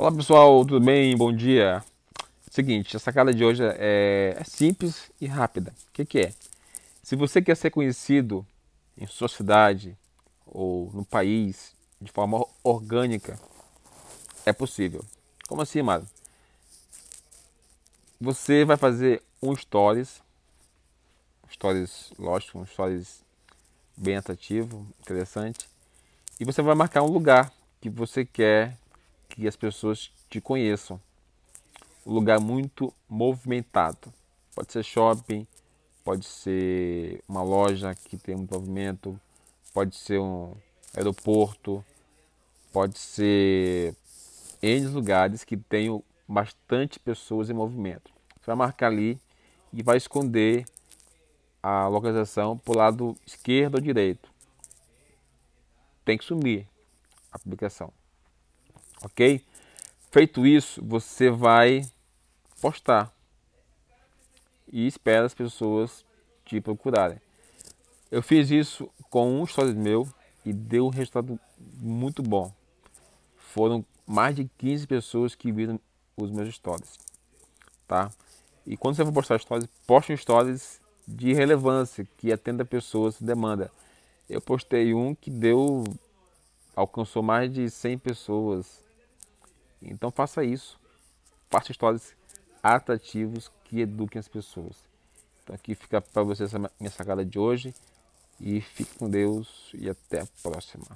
Olá pessoal, tudo bem? Bom dia. Seguinte, a sacada de hoje é, é simples e rápida. O que, que é? Se você quer ser conhecido em sua cidade ou no país de forma orgânica, é possível. Como assim, Amado? Você vai fazer um stories, stories, lógico, um stories bem atrativo, interessante, e você vai marcar um lugar que você quer que as pessoas te conheçam. Um lugar muito movimentado. Pode ser shopping, pode ser uma loja que tem muito movimento, pode ser um aeroporto, pode ser N lugares que tenham bastante pessoas em movimento. Você vai marcar ali e vai esconder a localização para o lado esquerdo ou direito. Tem que sumir a publicação ok? Feito isso, você vai postar e espera as pessoas te procurarem. Eu fiz isso com um stories meu e deu um resultado muito bom. Foram mais de 15 pessoas que viram os meus stories, tá? E quando você for postar stories, poste stories de relevância, que atenda pessoas, demanda. Eu postei um que deu alcançou mais de 100 pessoas então faça isso. Faça histórias atrativos que eduquem as pessoas. Então aqui fica para vocês a minha sacada de hoje. E fique com Deus e até a próxima.